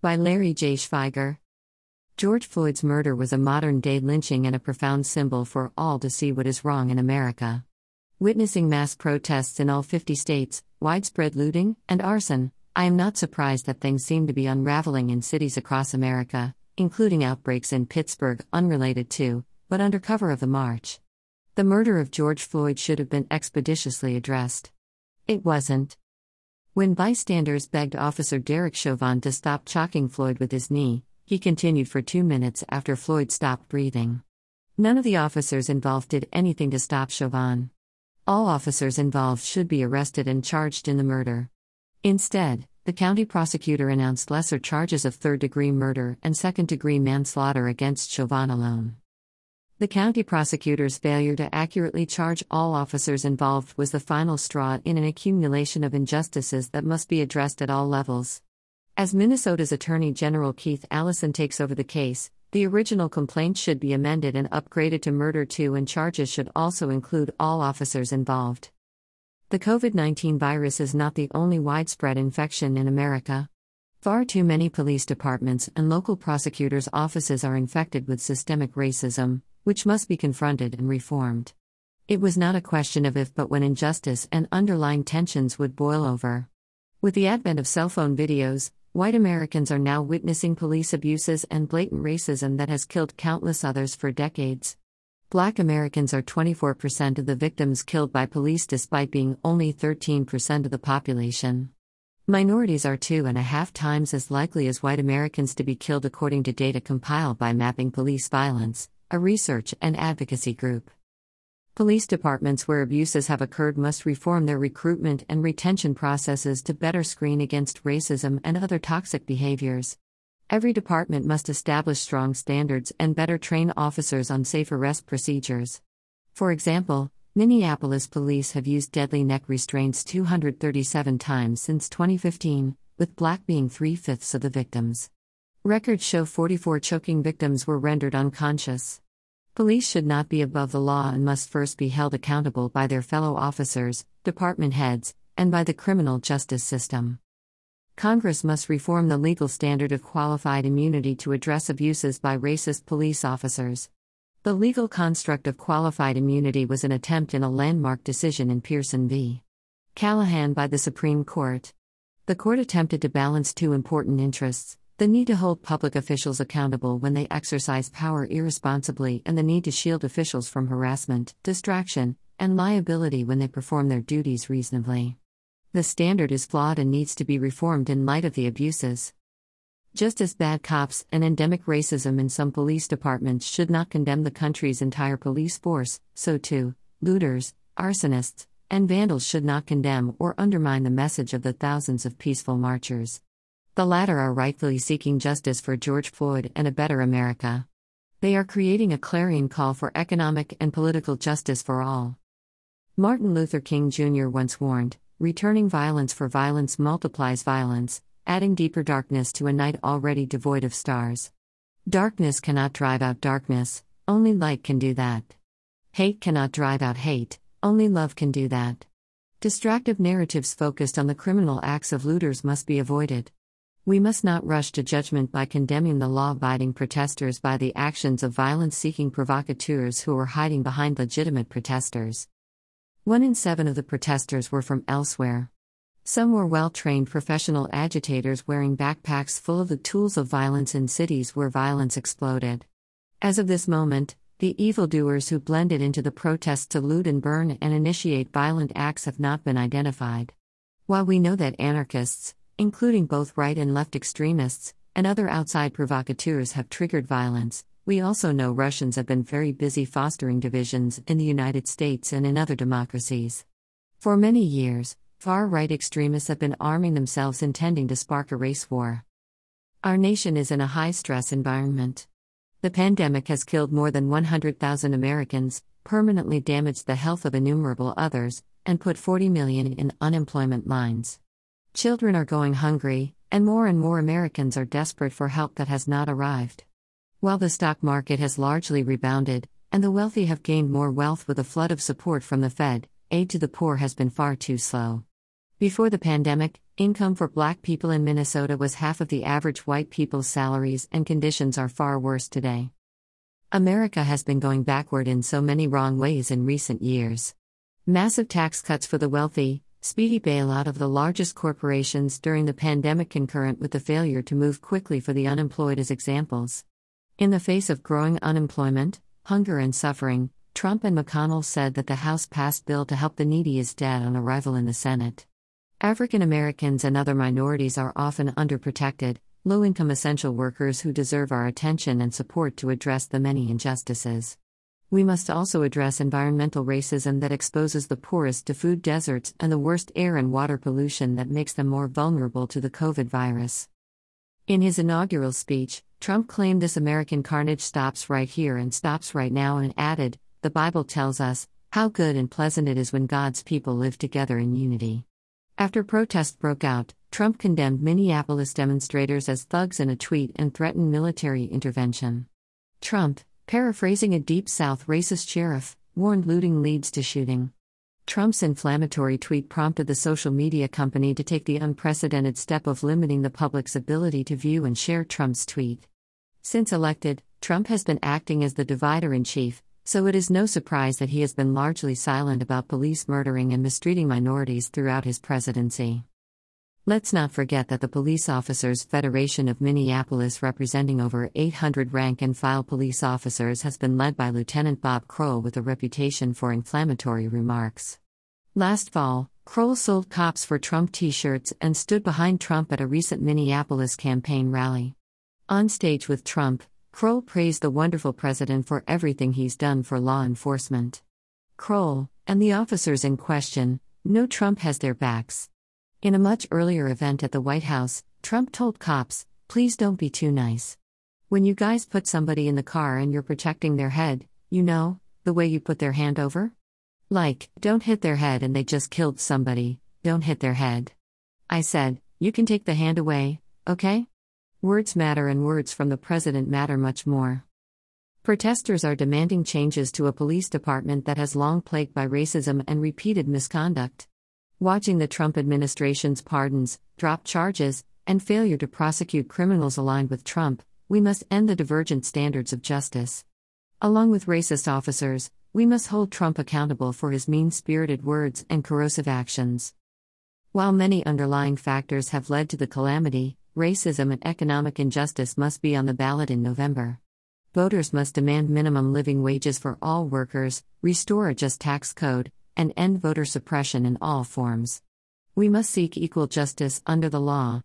By Larry J. Schweiger. George Floyd's murder was a modern day lynching and a profound symbol for all to see what is wrong in America. Witnessing mass protests in all 50 states, widespread looting, and arson, I am not surprised that things seem to be unraveling in cities across America, including outbreaks in Pittsburgh unrelated to, but under cover of the march. The murder of George Floyd should have been expeditiously addressed. It wasn't. When bystanders begged Officer Derek Chauvin to stop chalking Floyd with his knee, he continued for two minutes after Floyd stopped breathing. None of the officers involved did anything to stop Chauvin. All officers involved should be arrested and charged in the murder. Instead, the county prosecutor announced lesser charges of third degree murder and second degree manslaughter against Chauvin alone. The county prosecutor's failure to accurately charge all officers involved was the final straw in an accumulation of injustices that must be addressed at all levels. As Minnesota's Attorney General Keith Ellison takes over the case, the original complaint should be amended and upgraded to murder 2 and charges should also include all officers involved. The COVID 19 virus is not the only widespread infection in America. Far too many police departments and local prosecutors' offices are infected with systemic racism, which must be confronted and reformed. It was not a question of if but when injustice and underlying tensions would boil over. With the advent of cell phone videos, white Americans are now witnessing police abuses and blatant racism that has killed countless others for decades. Black Americans are 24% of the victims killed by police despite being only 13% of the population. Minorities are two and a half times as likely as white Americans to be killed according to data compiled by Mapping Police Violence, a research and advocacy group. Police departments where abuses have occurred must reform their recruitment and retention processes to better screen against racism and other toxic behaviors. Every department must establish strong standards and better train officers on safe arrest procedures. For example, Minneapolis police have used deadly neck restraints 237 times since 2015, with black being three fifths of the victims. Records show 44 choking victims were rendered unconscious. Police should not be above the law and must first be held accountable by their fellow officers, department heads, and by the criminal justice system. Congress must reform the legal standard of qualified immunity to address abuses by racist police officers. The legal construct of qualified immunity was an attempt in a landmark decision in Pearson v. Callahan by the Supreme Court. The court attempted to balance two important interests the need to hold public officials accountable when they exercise power irresponsibly, and the need to shield officials from harassment, distraction, and liability when they perform their duties reasonably. The standard is flawed and needs to be reformed in light of the abuses. Just as bad cops and endemic racism in some police departments should not condemn the country's entire police force, so too, looters, arsonists, and vandals should not condemn or undermine the message of the thousands of peaceful marchers. The latter are rightfully seeking justice for George Floyd and a better America. They are creating a clarion call for economic and political justice for all. Martin Luther King Jr. once warned returning violence for violence multiplies violence, adding deeper darkness to a night already devoid of stars. Darkness cannot drive out darkness, only light can do that. Hate cannot drive out hate, only love can do that. Distractive narratives focused on the criminal acts of looters must be avoided. We must not rush to judgment by condemning the law abiding protesters by the actions of violence seeking provocateurs who are hiding behind legitimate protesters. One in seven of the protesters were from elsewhere. Some were well trained professional agitators wearing backpacks full of the tools of violence in cities where violence exploded. As of this moment, the evildoers who blended into the protests to loot and burn and initiate violent acts have not been identified. While we know that anarchists, including both right and left extremists, and other outside provocateurs have triggered violence. We also know Russians have been very busy fostering divisions in the United States and in other democracies. For many years, far right extremists have been arming themselves intending to spark a race war. Our nation is in a high stress environment. The pandemic has killed more than 100,000 Americans, permanently damaged the health of innumerable others, and put 40 million in unemployment lines. Children are going hungry, and more and more Americans are desperate for help that has not arrived. While the stock market has largely rebounded, and the wealthy have gained more wealth with a flood of support from the Fed, aid to the poor has been far too slow. Before the pandemic, income for black people in Minnesota was half of the average white people's salaries, and conditions are far worse today. America has been going backward in so many wrong ways in recent years. Massive tax cuts for the wealthy, speedy bailout of the largest corporations during the pandemic, concurrent with the failure to move quickly for the unemployed, as examples. In the face of growing unemployment, hunger, and suffering, Trump and McConnell said that the House passed bill to help the needy is dead on arrival in the Senate. African Americans and other minorities are often underprotected, low income essential workers who deserve our attention and support to address the many injustices. We must also address environmental racism that exposes the poorest to food deserts and the worst air and water pollution that makes them more vulnerable to the COVID virus. In his inaugural speech, Trump claimed this American carnage stops right here and stops right now and added, The Bible tells us, how good and pleasant it is when God's people live together in unity. After protests broke out, Trump condemned Minneapolis demonstrators as thugs in a tweet and threatened military intervention. Trump, paraphrasing a Deep South racist sheriff, warned looting leads to shooting. Trump's inflammatory tweet prompted the social media company to take the unprecedented step of limiting the public's ability to view and share Trump's tweet. Since elected, Trump has been acting as the divider in chief, so it is no surprise that he has been largely silent about police murdering and mistreating minorities throughout his presidency. Let's not forget that the Police Officers Federation of Minneapolis, representing over 800 rank and file police officers, has been led by Lieutenant Bob Kroll with a reputation for inflammatory remarks. Last fall, Kroll sold cops for Trump t shirts and stood behind Trump at a recent Minneapolis campaign rally. On stage with Trump, Kroll praised the wonderful president for everything he's done for law enforcement. Kroll, and the officers in question, know Trump has their backs. In a much earlier event at the White House, Trump told cops, please don't be too nice. When you guys put somebody in the car and you're protecting their head, you know, the way you put their hand over? Like, don't hit their head and they just killed somebody, don't hit their head. I said, you can take the hand away, okay? Words matter, and words from the president matter much more. Protesters are demanding changes to a police department that has long plagued by racism and repeated misconduct. Watching the Trump administration's pardons, drop charges, and failure to prosecute criminals aligned with Trump, we must end the divergent standards of justice. Along with racist officers, we must hold Trump accountable for his mean spirited words and corrosive actions. While many underlying factors have led to the calamity, racism and economic injustice must be on the ballot in November. Voters must demand minimum living wages for all workers, restore a just tax code, and end voter suppression in all forms. We must seek equal justice under the law.